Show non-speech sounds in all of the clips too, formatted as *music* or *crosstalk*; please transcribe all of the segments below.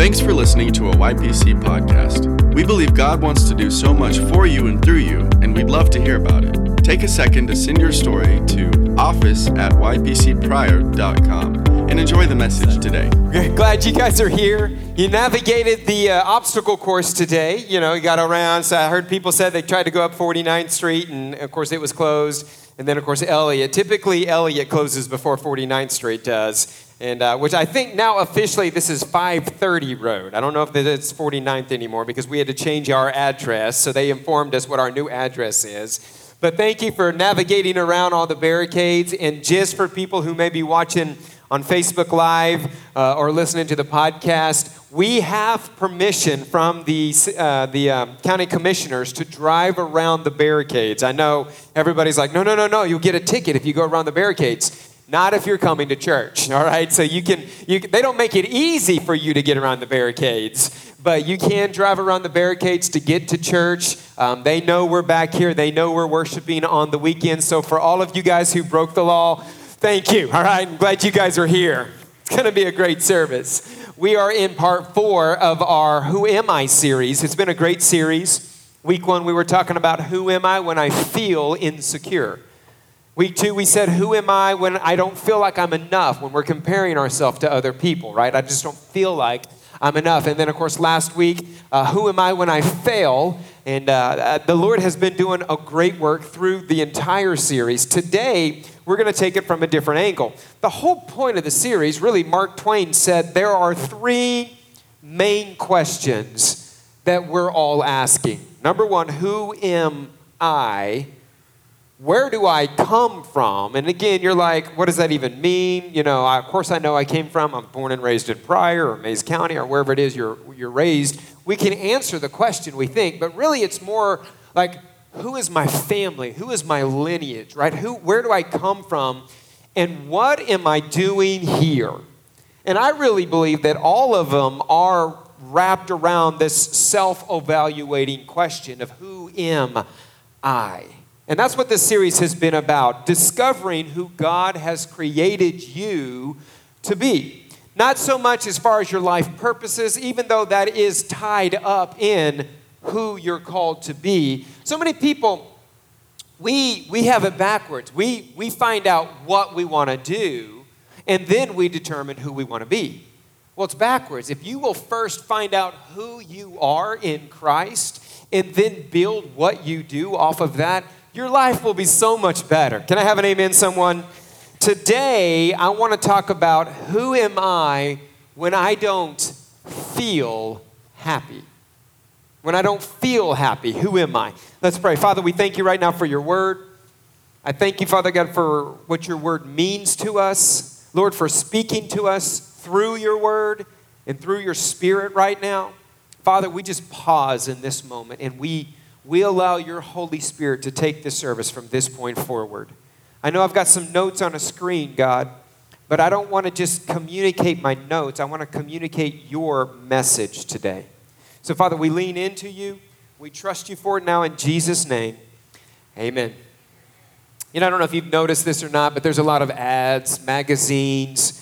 Thanks for listening to a YPC podcast. We believe God wants to do so much for you and through you, and we'd love to hear about it. Take a second to send your story to office at ypcpryor.com and enjoy the message today. Glad you guys are here. You navigated the uh, obstacle course today. You know, you got around. So I heard people said they tried to go up 49th Street, and of course it was closed. And then, of course, Elliott. Typically, Elliott closes before 49th Street does and uh, which I think now officially this is 530 Road. I don't know if it's 49th anymore because we had to change our address, so they informed us what our new address is. But thank you for navigating around all the barricades, and just for people who may be watching on Facebook Live uh, or listening to the podcast, we have permission from the, uh, the um, county commissioners to drive around the barricades. I know everybody's like, no, no, no, no, you'll get a ticket if you go around the barricades. Not if you're coming to church, all right? So you can, you, they don't make it easy for you to get around the barricades, but you can drive around the barricades to get to church. Um, they know we're back here, they know we're worshiping on the weekend. So for all of you guys who broke the law, thank you, all right? I'm glad you guys are here. It's gonna be a great service. We are in part four of our Who Am I series. It's been a great series. Week one, we were talking about who am I when I feel insecure. Week two, we said, Who am I when I don't feel like I'm enough, when we're comparing ourselves to other people, right? I just don't feel like I'm enough. And then, of course, last week, uh, Who am I when I fail? And uh, uh the Lord has been doing a great work through the entire series. Today, we're going to take it from a different angle. The whole point of the series, really, Mark Twain said there are three main questions that we're all asking. Number one, Who am I? Where do I come from? And again, you're like, what does that even mean? You know, I, of course I know I came from. I'm born and raised in Pryor or Mayes County or wherever it is you're, you're raised. We can answer the question we think, but really it's more like, who is my family? Who is my lineage, right? Who, where do I come from? And what am I doing here? And I really believe that all of them are wrapped around this self evaluating question of who am I? And that's what this series has been about discovering who God has created you to be. Not so much as far as your life purposes, even though that is tied up in who you're called to be. So many people, we, we have it backwards. We, we find out what we want to do, and then we determine who we want to be. Well, it's backwards. If you will first find out who you are in Christ and then build what you do off of that, your life will be so much better. Can I have an amen, someone? Today, I want to talk about who am I when I don't feel happy. When I don't feel happy, who am I? Let's pray. Father, we thank you right now for your word. I thank you, Father God, for what your word means to us. Lord, for speaking to us through your word and through your spirit right now. Father, we just pause in this moment and we we allow your Holy Spirit to take the service from this point forward. I know I've got some notes on a screen, God, but I don't want to just communicate my notes. I want to communicate your message today. So, Father, we lean into you. We trust you for it now in Jesus' name. Amen. You know, I don't know if you've noticed this or not, but there's a lot of ads, magazines,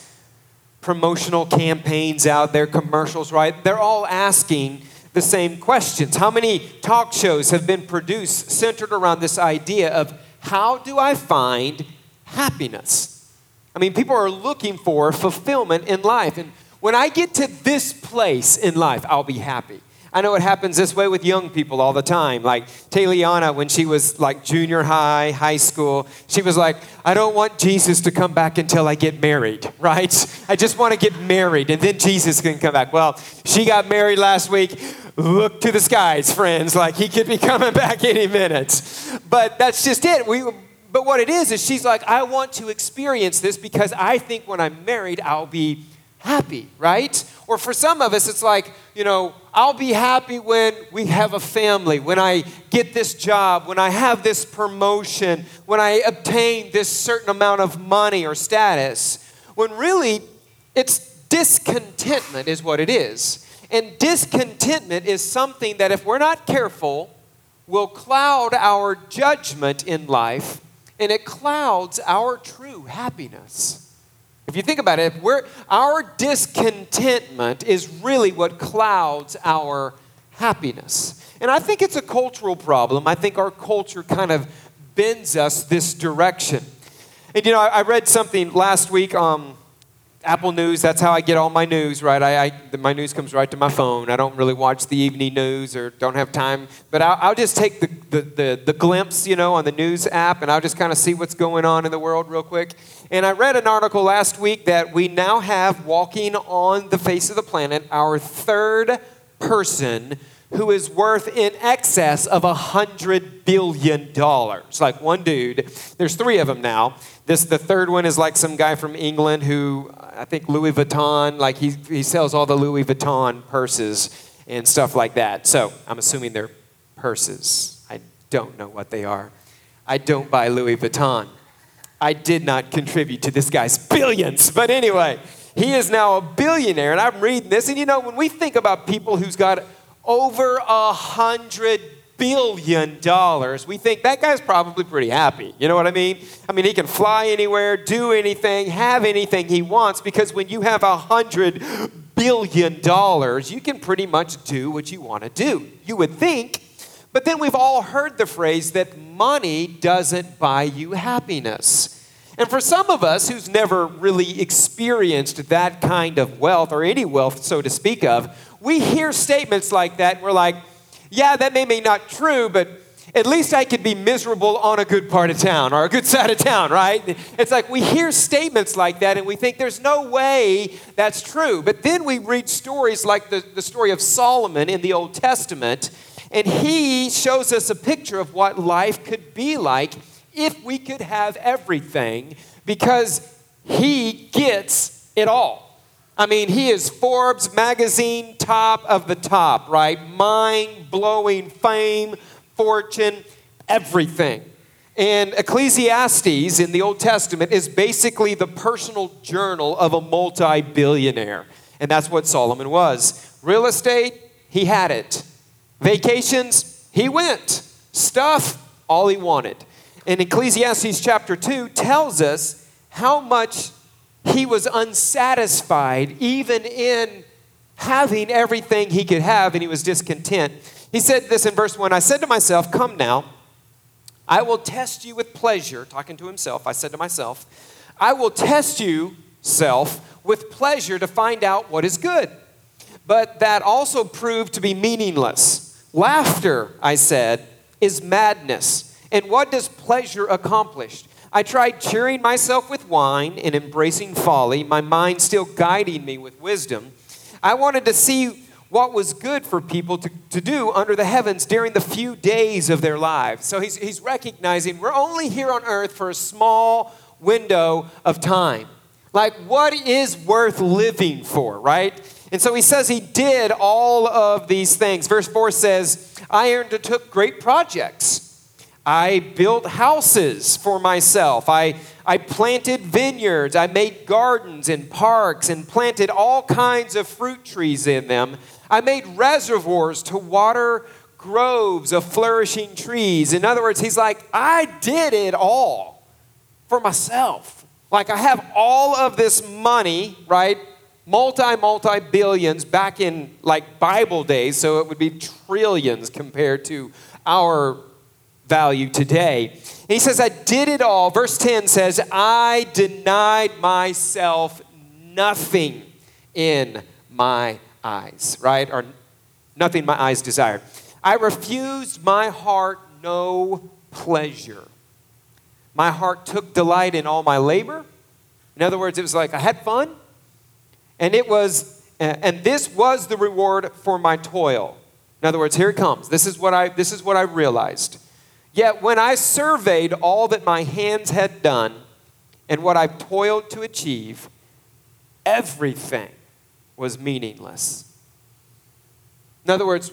promotional campaigns out there, commercials, right? They're all asking the same questions. How many talk shows have been produced centered around this idea of how do I find happiness? I mean, people are looking for fulfillment in life. And when I get to this place in life, I'll be happy. I know it happens this way with young people all the time. Like Tayliana, when she was like junior high, high school, she was like, I don't want Jesus to come back until I get married, *laughs* right? I just want to get married and then Jesus can come back. Well, she got married last week. Look to the skies, friends, like he could be coming back any minute. But that's just it. We, but what it is, is she's like, I want to experience this because I think when I'm married, I'll be happy, right? Or for some of us, it's like, you know, I'll be happy when we have a family, when I get this job, when I have this promotion, when I obtain this certain amount of money or status. When really, it's discontentment, is what it is. And discontentment is something that, if we're not careful, will cloud our judgment in life and it clouds our true happiness. If you think about it, our discontentment is really what clouds our happiness. And I think it's a cultural problem. I think our culture kind of bends us this direction. And you know, I, I read something last week. Um, Apple News, that's how I get all my news, right? I, I, my news comes right to my phone. I don't really watch the evening news or don't have time. But I'll, I'll just take the, the, the, the, glimpse, you know, on the news app and I'll just kind of see what's going on in the world real quick. And I read an article last week that we now have walking on the face of the planet our third person who is worth in excess of a hundred billion dollars. Like one dude, there's three of them now. This the third one is like some guy from England who I think Louis Vuitton, like he, he sells all the Louis Vuitton purses and stuff like that. So I'm assuming they're purses. I don't know what they are. I don't buy Louis Vuitton. I did not contribute to this guy's billions. But anyway, he is now a billionaire. And I'm reading this. And you know, when we think about people who's got over a hundred billion dollars, we think that guy's probably pretty happy. You know what I mean? I mean, he can fly anywhere, do anything, have anything he wants, because when you have a hundred billion dollars, you can pretty much do what you want to do. You would think. But then we've all heard the phrase that money doesn't buy you happiness. And for some of us who's never really experienced that kind of wealth or any wealth, so to speak of, we hear statements like that and we're like, yeah, that may be not true, but at least I could be miserable on a good part of town or a good *laughs* side of town, right? It's like we hear statements like that and we think there's no way that's true. But then we read stories like the, the story of Solomon in the Old Testament, and he shows us a picture of what life could be like if we could have everything because he gets it all. I mean, he is Forbes magazine top of the top, right? Mind blowing fame, fortune, everything. And Ecclesiastes in the Old Testament is basically the personal journal of a multi billionaire. And that's what Solomon was. Real estate, he had it. Vacations, he went. Stuff, all he wanted. And Ecclesiastes chapter 2 tells us how much he was unsatisfied even in having everything he could have, and he was discontent. He said this in verse 1 I said to myself, Come now, I will test you with pleasure. Talking to himself, I said to myself, I will test you, self, with pleasure to find out what is good. But that also proved to be meaningless. Laughter, I said, is madness. And what does pleasure accomplish? I tried cheering myself with wine and embracing folly, my mind still guiding me with wisdom. I wanted to see what was good for people to, to do under the heavens during the few days of their lives. So he's, he's recognizing we're only here on earth for a small window of time. Like, what is worth living for, right? And so he says he did all of these things. Verse 4 says, I undertook great projects. I built houses for myself. I, I planted vineyards. I made gardens and parks and planted all kinds of fruit trees in them. I made reservoirs to water groves of flourishing trees. In other words, he's like, I did it all for myself. Like, I have all of this money, right? Multi, multi billions back in like Bible days, so it would be trillions compared to our value today. And he says, I did it all. Verse 10 says, I denied myself nothing in my eyes, right? Or nothing my eyes desired. I refused my heart no pleasure. My heart took delight in all my labor. In other words, it was like I had fun, and it was, and this was the reward for my toil. In other words, here it comes. This is what I, this is what I realized. Yet when I surveyed all that my hands had done and what I've toiled to achieve, everything was meaningless. In other words,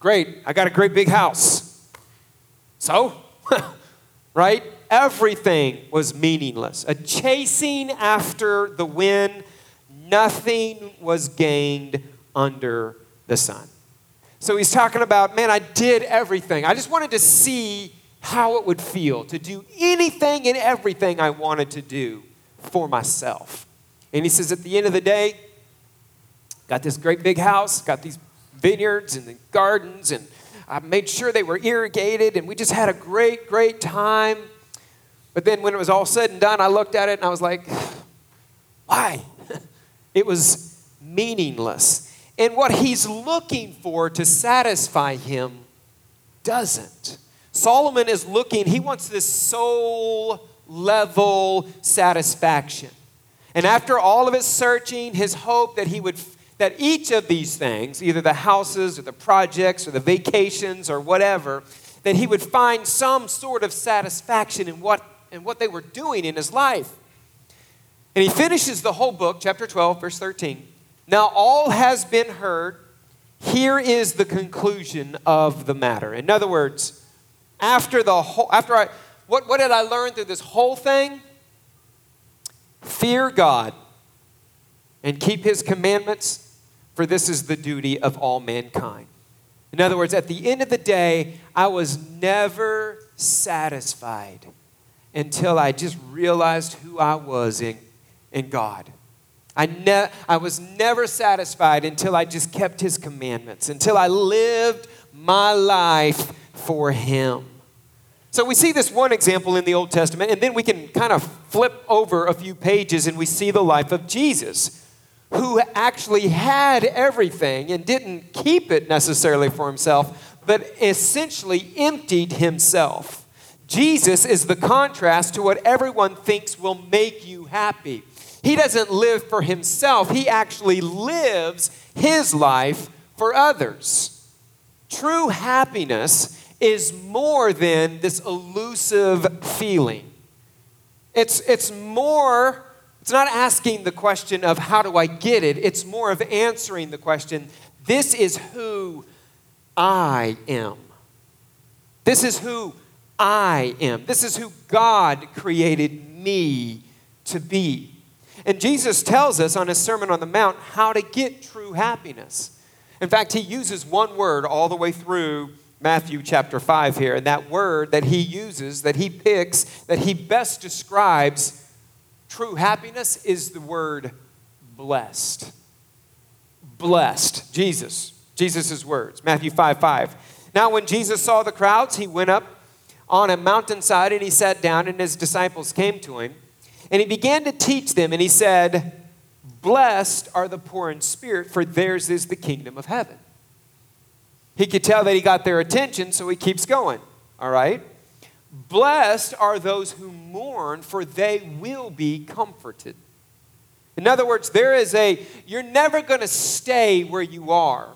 great, I got a great big house. So, *laughs* right? Everything was meaningless. A chasing after the wind, nothing was gained under the sun. So he's talking about, man, I did everything. I just wanted to see how it would feel to do anything and everything I wanted to do for myself. And he says, at the end of the day, got this great big house, got these vineyards and the gardens, and I made sure they were irrigated, and we just had a great, great time. But then when it was all said and done, I looked at it and I was like, why? *laughs* it was meaningless. And what he's looking for to satisfy him doesn't. Solomon is looking, he wants this soul level satisfaction. And after all of his searching, his hope that he would that each of these things, either the houses or the projects or the vacations or whatever, that he would find some sort of satisfaction in what in what they were doing in his life. And he finishes the whole book, chapter 12, verse 13. Now all has been heard. Here is the conclusion of the matter. In other words, after the whole after I what, what did I learn through this whole thing? Fear God and keep his commandments, for this is the duty of all mankind. In other words, at the end of the day, I was never satisfied until I just realized who I was in, in God. I, ne- I was never satisfied until I just kept his commandments, until I lived my life for him. So we see this one example in the Old Testament, and then we can kind of flip over a few pages and we see the life of Jesus, who actually had everything and didn't keep it necessarily for himself, but essentially emptied himself. Jesus is the contrast to what everyone thinks will make you happy. He doesn't live for himself, he actually lives his life for others. True happiness is more than this elusive feeling. It's, it's more, it's not asking the question of how do I get it, it's more of answering the question this is who I am. This is who I am. This is who God created me to be. And Jesus tells us on his Sermon on the Mount how to get true happiness. In fact, he uses one word all the way through Matthew chapter 5 here. And that word that he uses, that he picks, that he best describes true happiness is the word blessed. Blessed. Jesus. Jesus' words. Matthew 5 5. Now, when Jesus saw the crowds, he went up on a mountainside and he sat down, and his disciples came to him. And he began to teach them, and he said, Blessed are the poor in spirit, for theirs is the kingdom of heaven. He could tell that he got their attention, so he keeps going. All right? Blessed are those who mourn, for they will be comforted. In other words, there is a, you're never going to stay where you are.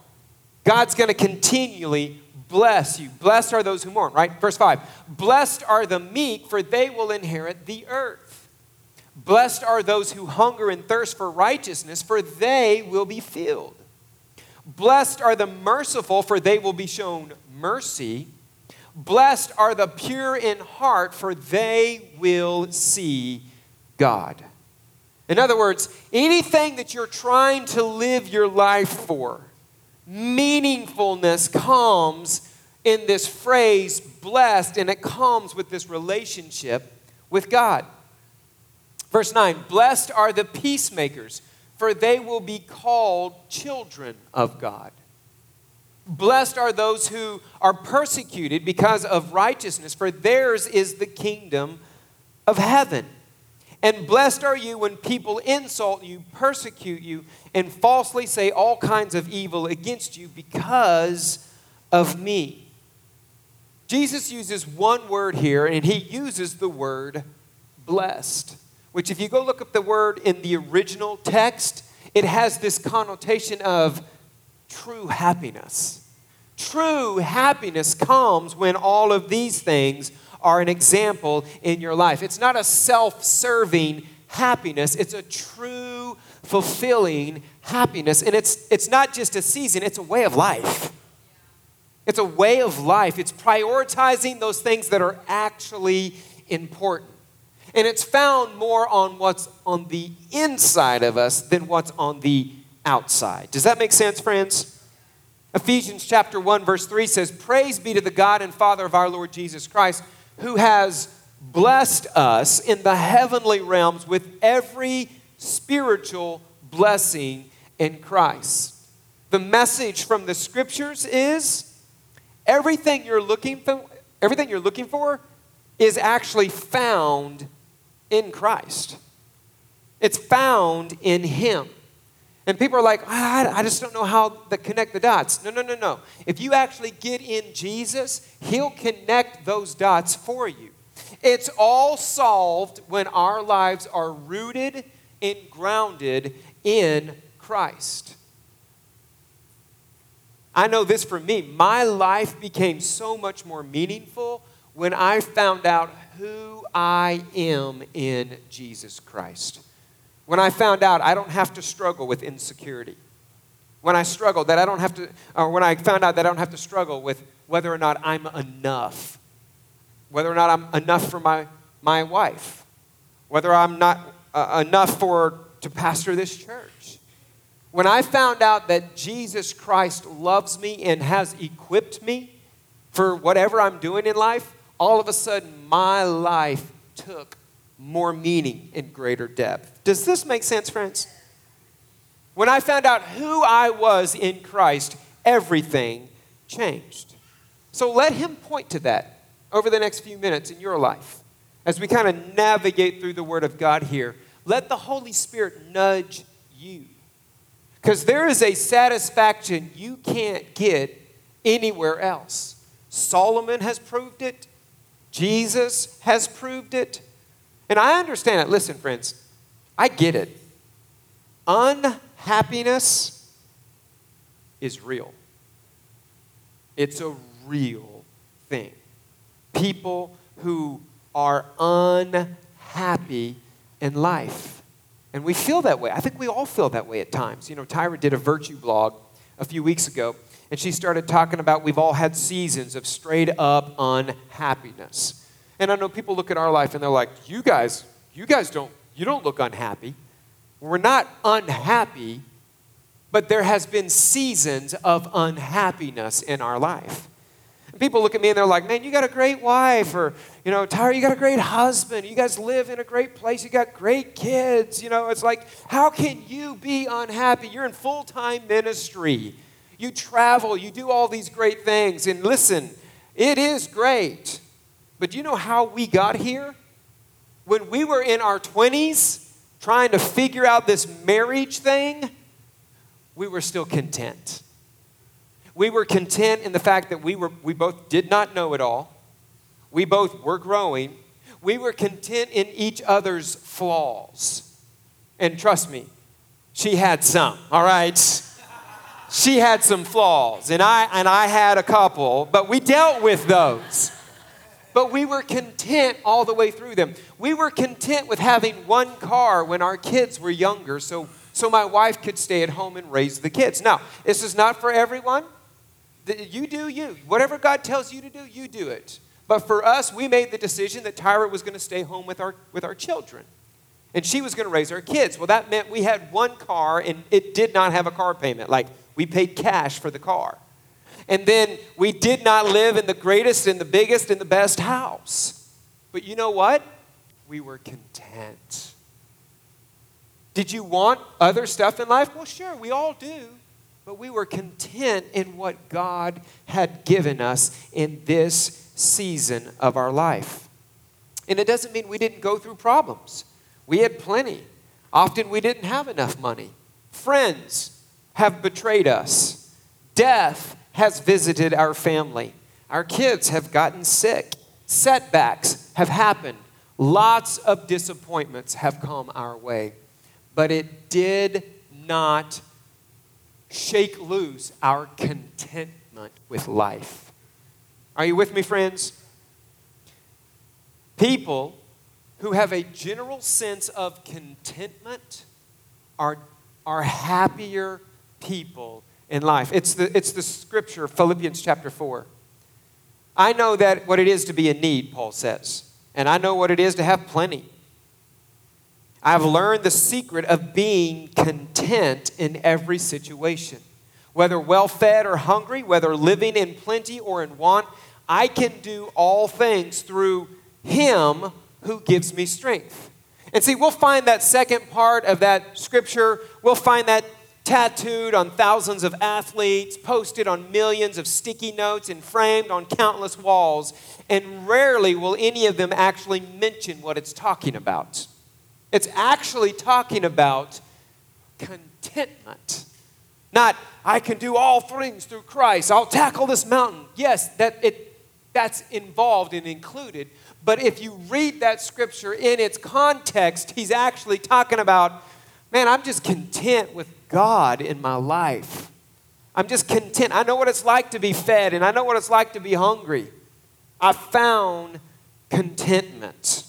God's going to continually bless you. Blessed are those who mourn, right? Verse 5 Blessed are the meek, for they will inherit the earth. Blessed are those who hunger and thirst for righteousness, for they will be filled. Blessed are the merciful, for they will be shown mercy. Blessed are the pure in heart, for they will see God. In other words, anything that you're trying to live your life for, meaningfulness comes in this phrase, blessed, and it comes with this relationship with God. Verse 9 Blessed are the peacemakers for they will be called children of God. Blessed are those who are persecuted because of righteousness, for theirs is the kingdom of heaven. And blessed are you when people insult you, persecute you, and falsely say all kinds of evil against you because of me. Jesus uses one word here, and he uses the word blessed which, if you go look up the word in the original text, it has this connotation of true happiness. True happiness comes when all of these things are an example in your life. It's not a self serving happiness, it's a true, fulfilling happiness. And it's, it's not just a season, it's a way of life. It's a way of life. It's prioritizing those things that are actually important. And it's found more on what's on the inside of us than what's on the outside. Does that make sense, friends? Ephesians chapter 1 verse 3 says, "Praise be to the God and Father of our Lord Jesus Christ, who has blessed us in the heavenly realms with every spiritual blessing in Christ. The message from the scriptures is everything you're looking for, everything you're looking for is actually found in Christ. It's found in Him. And people are like, ah, I just don't know how to connect the dots. No, no, no, no. If you actually get in Jesus, He'll connect those dots for you. It's all solved when our lives are rooted and grounded in Christ. I know this for me. My life became so much more meaningful when I found out who I am in Jesus Christ. When I found out I don't have to struggle with insecurity. When I struggled that I don't have to, or when I found out that I don't have to struggle with whether or not I'm enough, whether or not I'm enough for my, my wife, whether I'm not uh, enough for to pastor this church. When I found out that Jesus Christ loves me and has equipped me for whatever I'm doing in life, all of a sudden my life took more meaning and greater depth. Does this make sense, friends? When I found out who I was in Christ, everything changed. So let Him point to that over the next few minutes in your life. As we kind of navigate through the Word of God here, let the Holy Spirit nudge you. Because there is a satisfaction you can't get anywhere else. Solomon has proved it, Jesus has proved it. And I understand it. Listen, friends, I get it. Unhappiness is real, it's a real thing. People who are unhappy in life. And we feel that way. I think we all feel that way at times. You know, Tyra did a virtue blog a few weeks ago, and she started talking about we've all had seasons of straight up unhappiness. And I know people look at our life and they're like, you guys, you guys don't, you don't look unhappy. We're not unhappy, but there has been seasons of unhappiness in our life. And people look at me and they're like, man, you got a great wife, or, you know, Tyra, you got a great husband. You guys live in a great place. You got great kids. You know, it's like, how can you be unhappy? You're in full time ministry. You travel, you do all these great things. And listen, it is great. But do you know how we got here? When we were in our 20s trying to figure out this marriage thing, we were still content. We were content in the fact that we, were, we both did not know it all. We both were growing. We were content in each other's flaws. And trust me, she had some, all right? She had some flaws, and I, and I had a couple, but we dealt with those but we were content all the way through them. We were content with having one car when our kids were younger, so, so my wife could stay at home and raise the kids. Now, this is not for everyone. You do you. Whatever God tells you to do, you do it. But for us, we made the decision that Tyra was going to stay home with our, with our children. And she was going to raise our kids. Well, that meant we had one car and it did not have a car payment. Like, we paid cash for the car. And then we did not live in the greatest and the biggest and the best house. But you know what? We were content. Did you want other stuff in life? Well, sure, we all do. But we were content in what God had given us in this season of our life. And it doesn't mean we didn't go through problems. We had plenty. Often we didn't have enough money. Friends have betrayed us. Death has visited our family. Our kids have gotten sick. Setbacks have happened. Lots of disappointments have come our way. But it did not shake loose our contentment with life. Are you with me, friends? People who have a general sense of contentment are, are happier people in life. It's the, it's the scripture, Philippians chapter 4. I know that what it is to be in need, Paul says, and I know what it is to have plenty. I've learned the secret of being content in every situation. Whether well fed or hungry, whether living in plenty or in want, I can do all things through Him who gives me strength. And see, we'll find that second part of that scripture, we'll find that tattooed on thousands of athletes, posted on millions of sticky notes, and framed on countless walls. And rarely will any of them actually mention what it's talking about. It's actually talking about contentment. Not, I can do all things through Christ. I'll tackle this mountain. Yes, that it, that's involved and included. But if you read that scripture in its context, he's actually talking about, man, I'm just content with God in my life. I'm just content. I know what it's like to be fed, and I know what it's like to be hungry. I found contentment.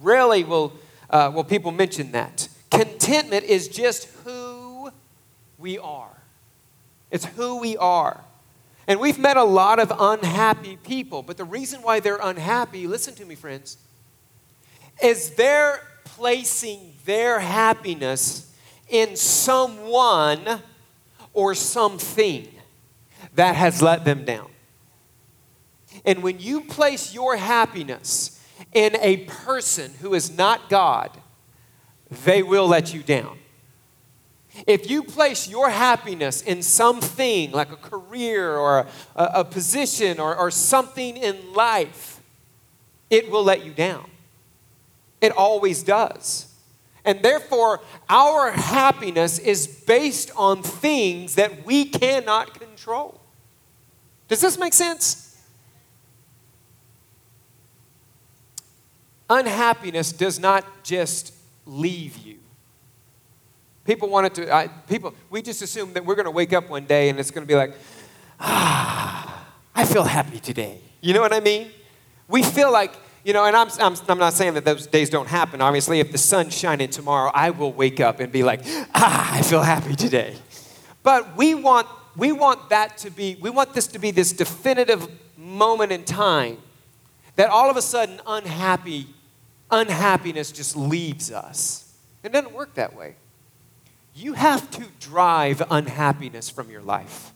Rarely will, uh, will people mention that. Contentment is just who we are. It's who we are. And we've met a lot of unhappy people, but the reason why they're unhappy, listen to me, friends, is they're placing their happiness in someone or something that has let them down. And when you place your happiness in a person who is not God, they will let you down. If you place your happiness in something like a career or a, a position or, or something in life, it will let you down. It always does. And therefore, our happiness is based on things that we cannot control. Does this make sense? Unhappiness does not just leave you. People wanted to, I, people, we just assume that we're going to wake up one day and it's going to be like, ah, I feel happy today. You know what I mean? We feel like, you know, and I'm, I'm, I'm not saying that those days don't happen. Obviously, if the sun's shining tomorrow, I will wake up and be like, ah, I feel happy today. But we want, we want that to be, we want this to be this definitive moment in time that all of a sudden unhappy, unhappiness just leaves us. It doesn't work that way. You have to drive unhappiness from your life.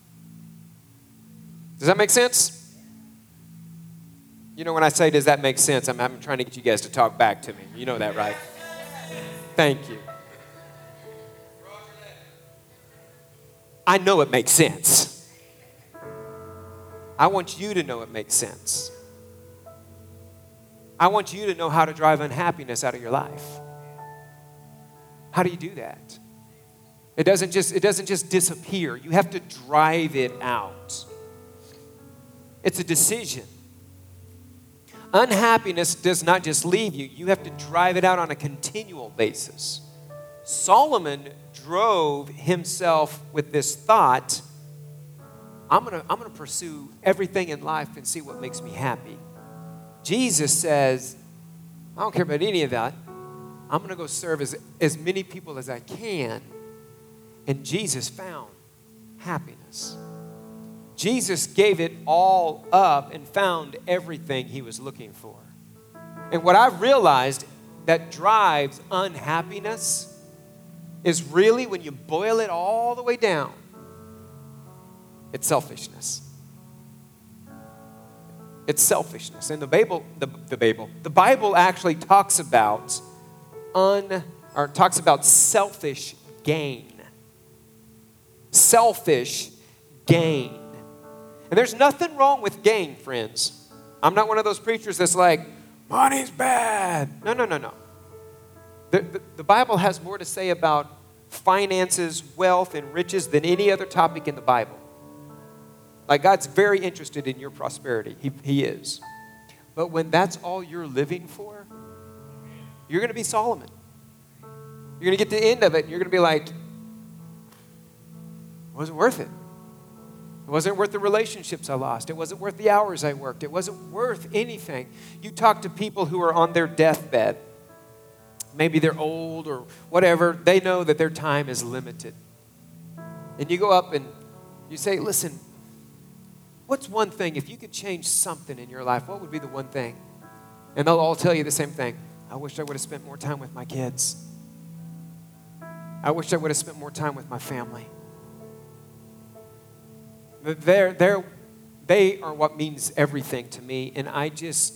Does that make sense? You know, when I say, does that make sense, I'm, I'm trying to get you guys to talk back to me. You know that, right? Thank you. I know it makes sense. I want you to know it makes sense. I want you to know how to drive unhappiness out of your life. How do you do that? It doesn't just, it doesn't just disappear. You have to drive it out. It's a decision. Unhappiness does not just leave you, you have to drive it out on a continual basis. Solomon drove himself with this thought I'm gonna, I'm gonna pursue everything in life and see what makes me happy. Jesus says, I don't care about any of that. I'm gonna go serve as, as many people as I can and Jesus found happiness. Jesus gave it all up and found everything he was looking for. And what I've realized that drives unhappiness is really when you boil it all the way down, it's selfishness. It's selfishness. And the Bible, the, the Bible, the Bible actually talks about un or talks about selfish gain selfish gain. And there's nothing wrong with gain, friends. I'm not one of those preachers that's like, money's bad. No, no, no, no. The, the, the, Bible has more to say about finances, wealth, and riches than any other topic in the Bible. Like, God's very interested in your prosperity. He, he is. But when that's all you're living for, you're going to be Solomon. You're going to get to the end of it, and you're going to be like, it wasn't worth it. It wasn't worth the relationships I lost. It wasn't worth the hours I worked. It wasn't worth anything. You talk to people who are on their deathbed. Maybe they're old or whatever. They know that their time is limited. And you go up and you say, Listen, what's one thing? If you could change something in your life, what would be the one thing? And they'll all tell you the same thing. I wish I would have spent more time with my kids. I wish I would have spent more time with my family. They're, they're, they are what means everything to me. And I just,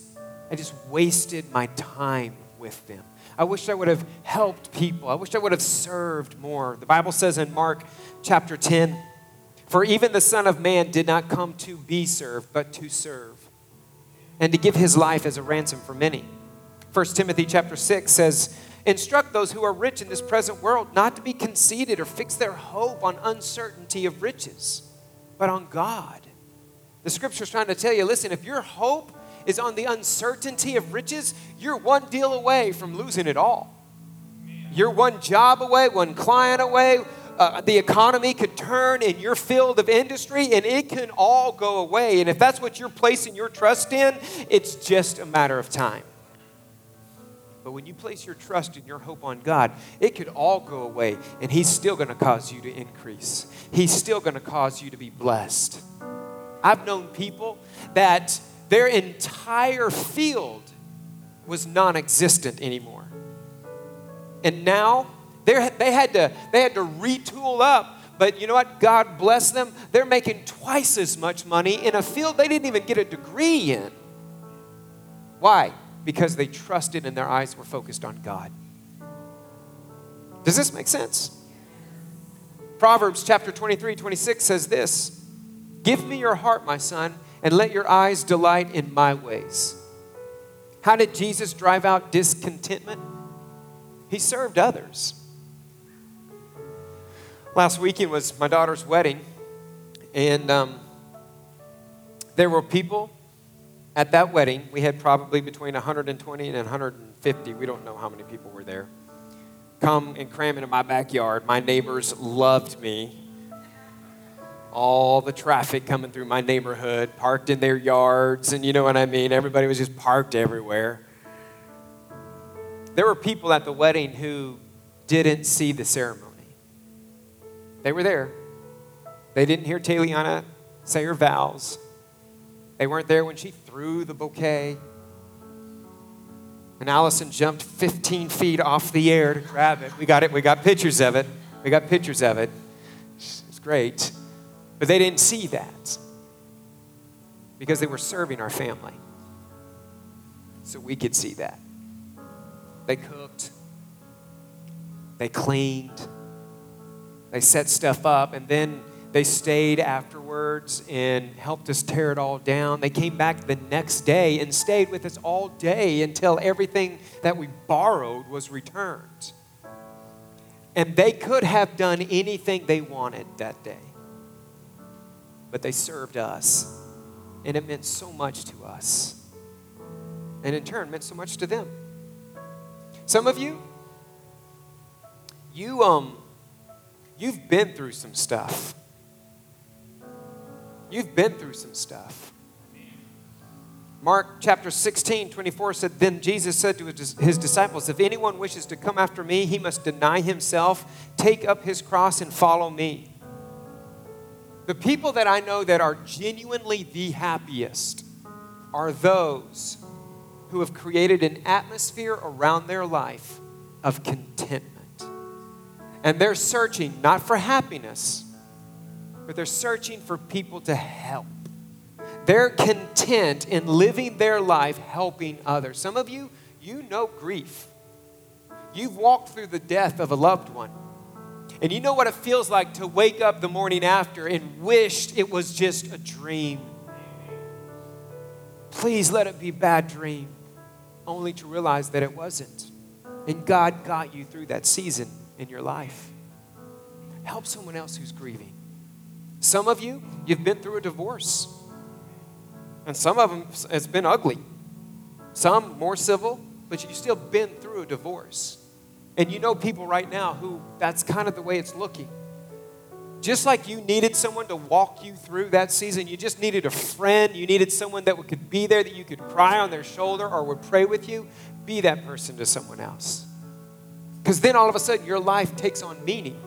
I just wasted my time with them. I wish I would have helped people. I wish I would have served more. The Bible says in Mark chapter 10 For even the Son of Man did not come to be served, but to serve, and to give his life as a ransom for many. 1 Timothy chapter 6 says, Instruct those who are rich in this present world not to be conceited or fix their hope on uncertainty of riches, but on God. The scripture is trying to tell you listen, if your hope is on the uncertainty of riches, you're one deal away from losing it all. You're one job away, one client away. Uh, the economy could turn in your field of industry and it can all go away. And if that's what you're placing your trust in, it's just a matter of time. But when you place your trust and your hope on God, it could all go away, and He's still going to cause you to increase. He's still going to cause you to be blessed. I've known people that their entire field was non existent anymore. And now they had, to, they had to retool up. But you know what? God bless them. They're making twice as much money in a field they didn't even get a degree in. Why? Because they trusted and their eyes were focused on God. Does this make sense? Proverbs chapter 23, 26 says this Give me your heart, my son, and let your eyes delight in my ways. How did Jesus drive out discontentment? He served others. Last weekend was my daughter's wedding, and um, there were people at that wedding, we had probably between 120 and 150, we don't know how many people were there, come and cram into my backyard. My neighbors loved me. All the traffic coming through my neighborhood, parked in their yards, and you know what I mean? Everybody was just parked everywhere. There were people at the wedding who didn't see the ceremony. They were there. They didn't hear Taliana say her vows. They weren't there when she threw the bouquet. And Allison jumped 15 feet off the air to grab it. We got it. We got pictures of it. We got pictures of it. It's great. But they didn't see that because they were serving our family. So we could see that. They cooked, they cleaned, they set stuff up, and then they stayed afterwards and helped us tear it all down. They came back the next day and stayed with us all day until everything that we borrowed was returned. And they could have done anything they wanted that day, but they served us. And it meant so much to us. And in turn, meant so much to them. Some of you, you, um, you've been through some stuff. You've been through some stuff. Mark chapter 16, 24 said, Then Jesus said to his disciples, If anyone wishes to come after me, he must deny himself, take up his cross, and follow me. The people that I know that are genuinely the happiest are those who have created an atmosphere around their life of contentment. And they're searching not for happiness but they're searching for people to help. They're content in living their life helping others. Some of you, you know grief. You've walked through the death of a loved one. And you know what it feels like to wake up the morning after and wished it was just a dream. Please let it be a bad dream, only to realize that it wasn't. And God got you through that season in your life. Help someone else who's grieving. Some of you, you've been through a divorce. And some of them, it's been ugly. Some more civil, but you've still been through a divorce. And you know people right now who that's kind of the way it's looking. Just like you needed someone to walk you through that season, you just needed a friend, you needed someone that could be there, that you could cry on their shoulder or would pray with you. Be that person to someone else. Because then all of a sudden your life takes on meaning.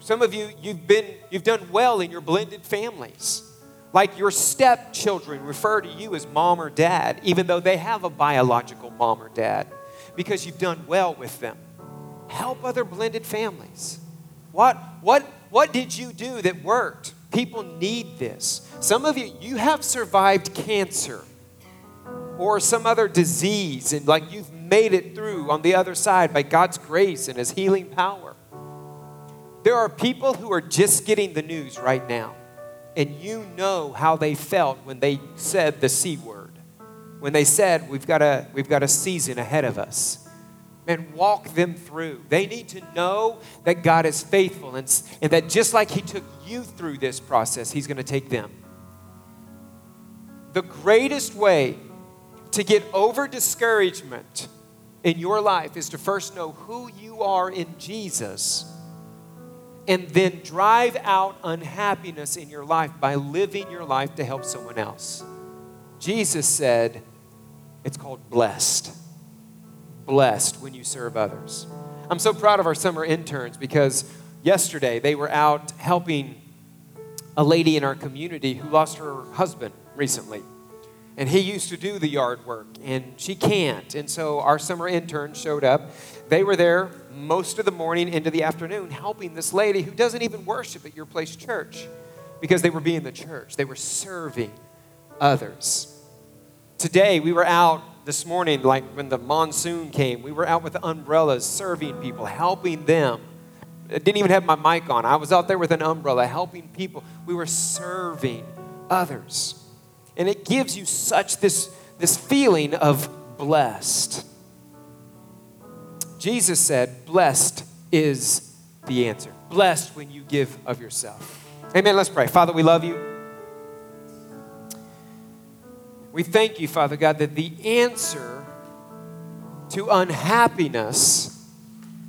Some of you, you've been, you've done well in your blended families. Like your stepchildren refer to you as mom or dad, even though they have a biological mom or dad, because you've done well with them. Help other blended families. What, what, what did you do that worked? People need this. Some of you, you have survived cancer. or some other disease, and like you've made it through on the other side by God's grace and His healing power. There are people who are just getting the news right now, and you know how they felt when they said the C word, when they said, We've got a, we've got a season ahead of us. Man, walk them through. They need to know that God is faithful and, and that just like He took you through this process, He's going to take them. The greatest way to get over discouragement in your life is to first know who you are in Jesus and then drive out unhappiness in your life by living your life to help someone else. Jesus said, it's called blessed. Blessed when you serve others. I'm so proud of our summer interns because yesterday they were out helping a lady in our community who lost her husband recently. And he used to do the yard work, and she can't. And so our summer interns showed up. They were there most of the morning into the afternoon helping this lady who doesn't even worship at your place church because they were being the church. They were serving others. Today, we were out this morning, like when the monsoon came, we were out with umbrellas serving people, helping them. I didn't even have my mic on. I was out there with an umbrella helping people. We were serving others. And it gives you such this, this feeling of blessed. Jesus said, Blessed is the answer. Blessed when you give of yourself. Amen. Let's pray. Father, we love you. We thank you, Father God, that the answer to unhappiness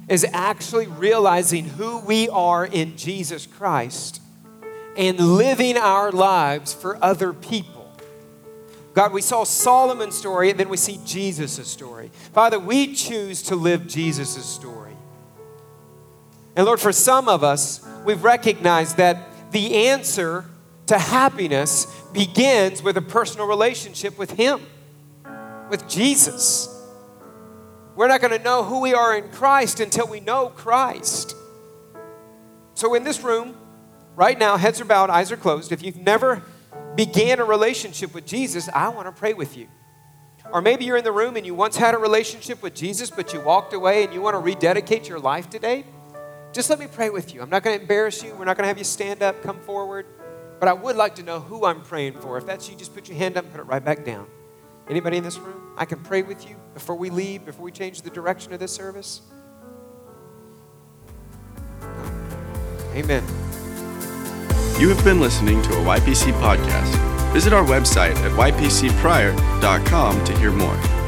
is actually realizing who we are in Jesus Christ and living our lives for other people. God, we saw Solomon's story and then we see Jesus' story. Father, we choose to live Jesus' story. And Lord, for some of us, we've recognized that the answer to happiness begins with a personal relationship with Him, with Jesus. We're not going to know who we are in Christ until we know Christ. So, in this room, right now, heads are bowed, eyes are closed. If you've never began a relationship with Jesus, I want to pray with you. Or maybe you're in the room and you once had a relationship with Jesus, but you walked away and you want to rededicate your life today. Just let me pray with you. I'm not going to embarrass you. We're not going to have you stand up, come forward. But I would like to know who I'm praying for. If that's you, just put your hand up and put it right back down. Anybody in this room? I can pray with you before we leave, before we change the direction of this service. Amen. You have been listening to a YPC podcast. Visit our website at ypcpryor.com to hear more.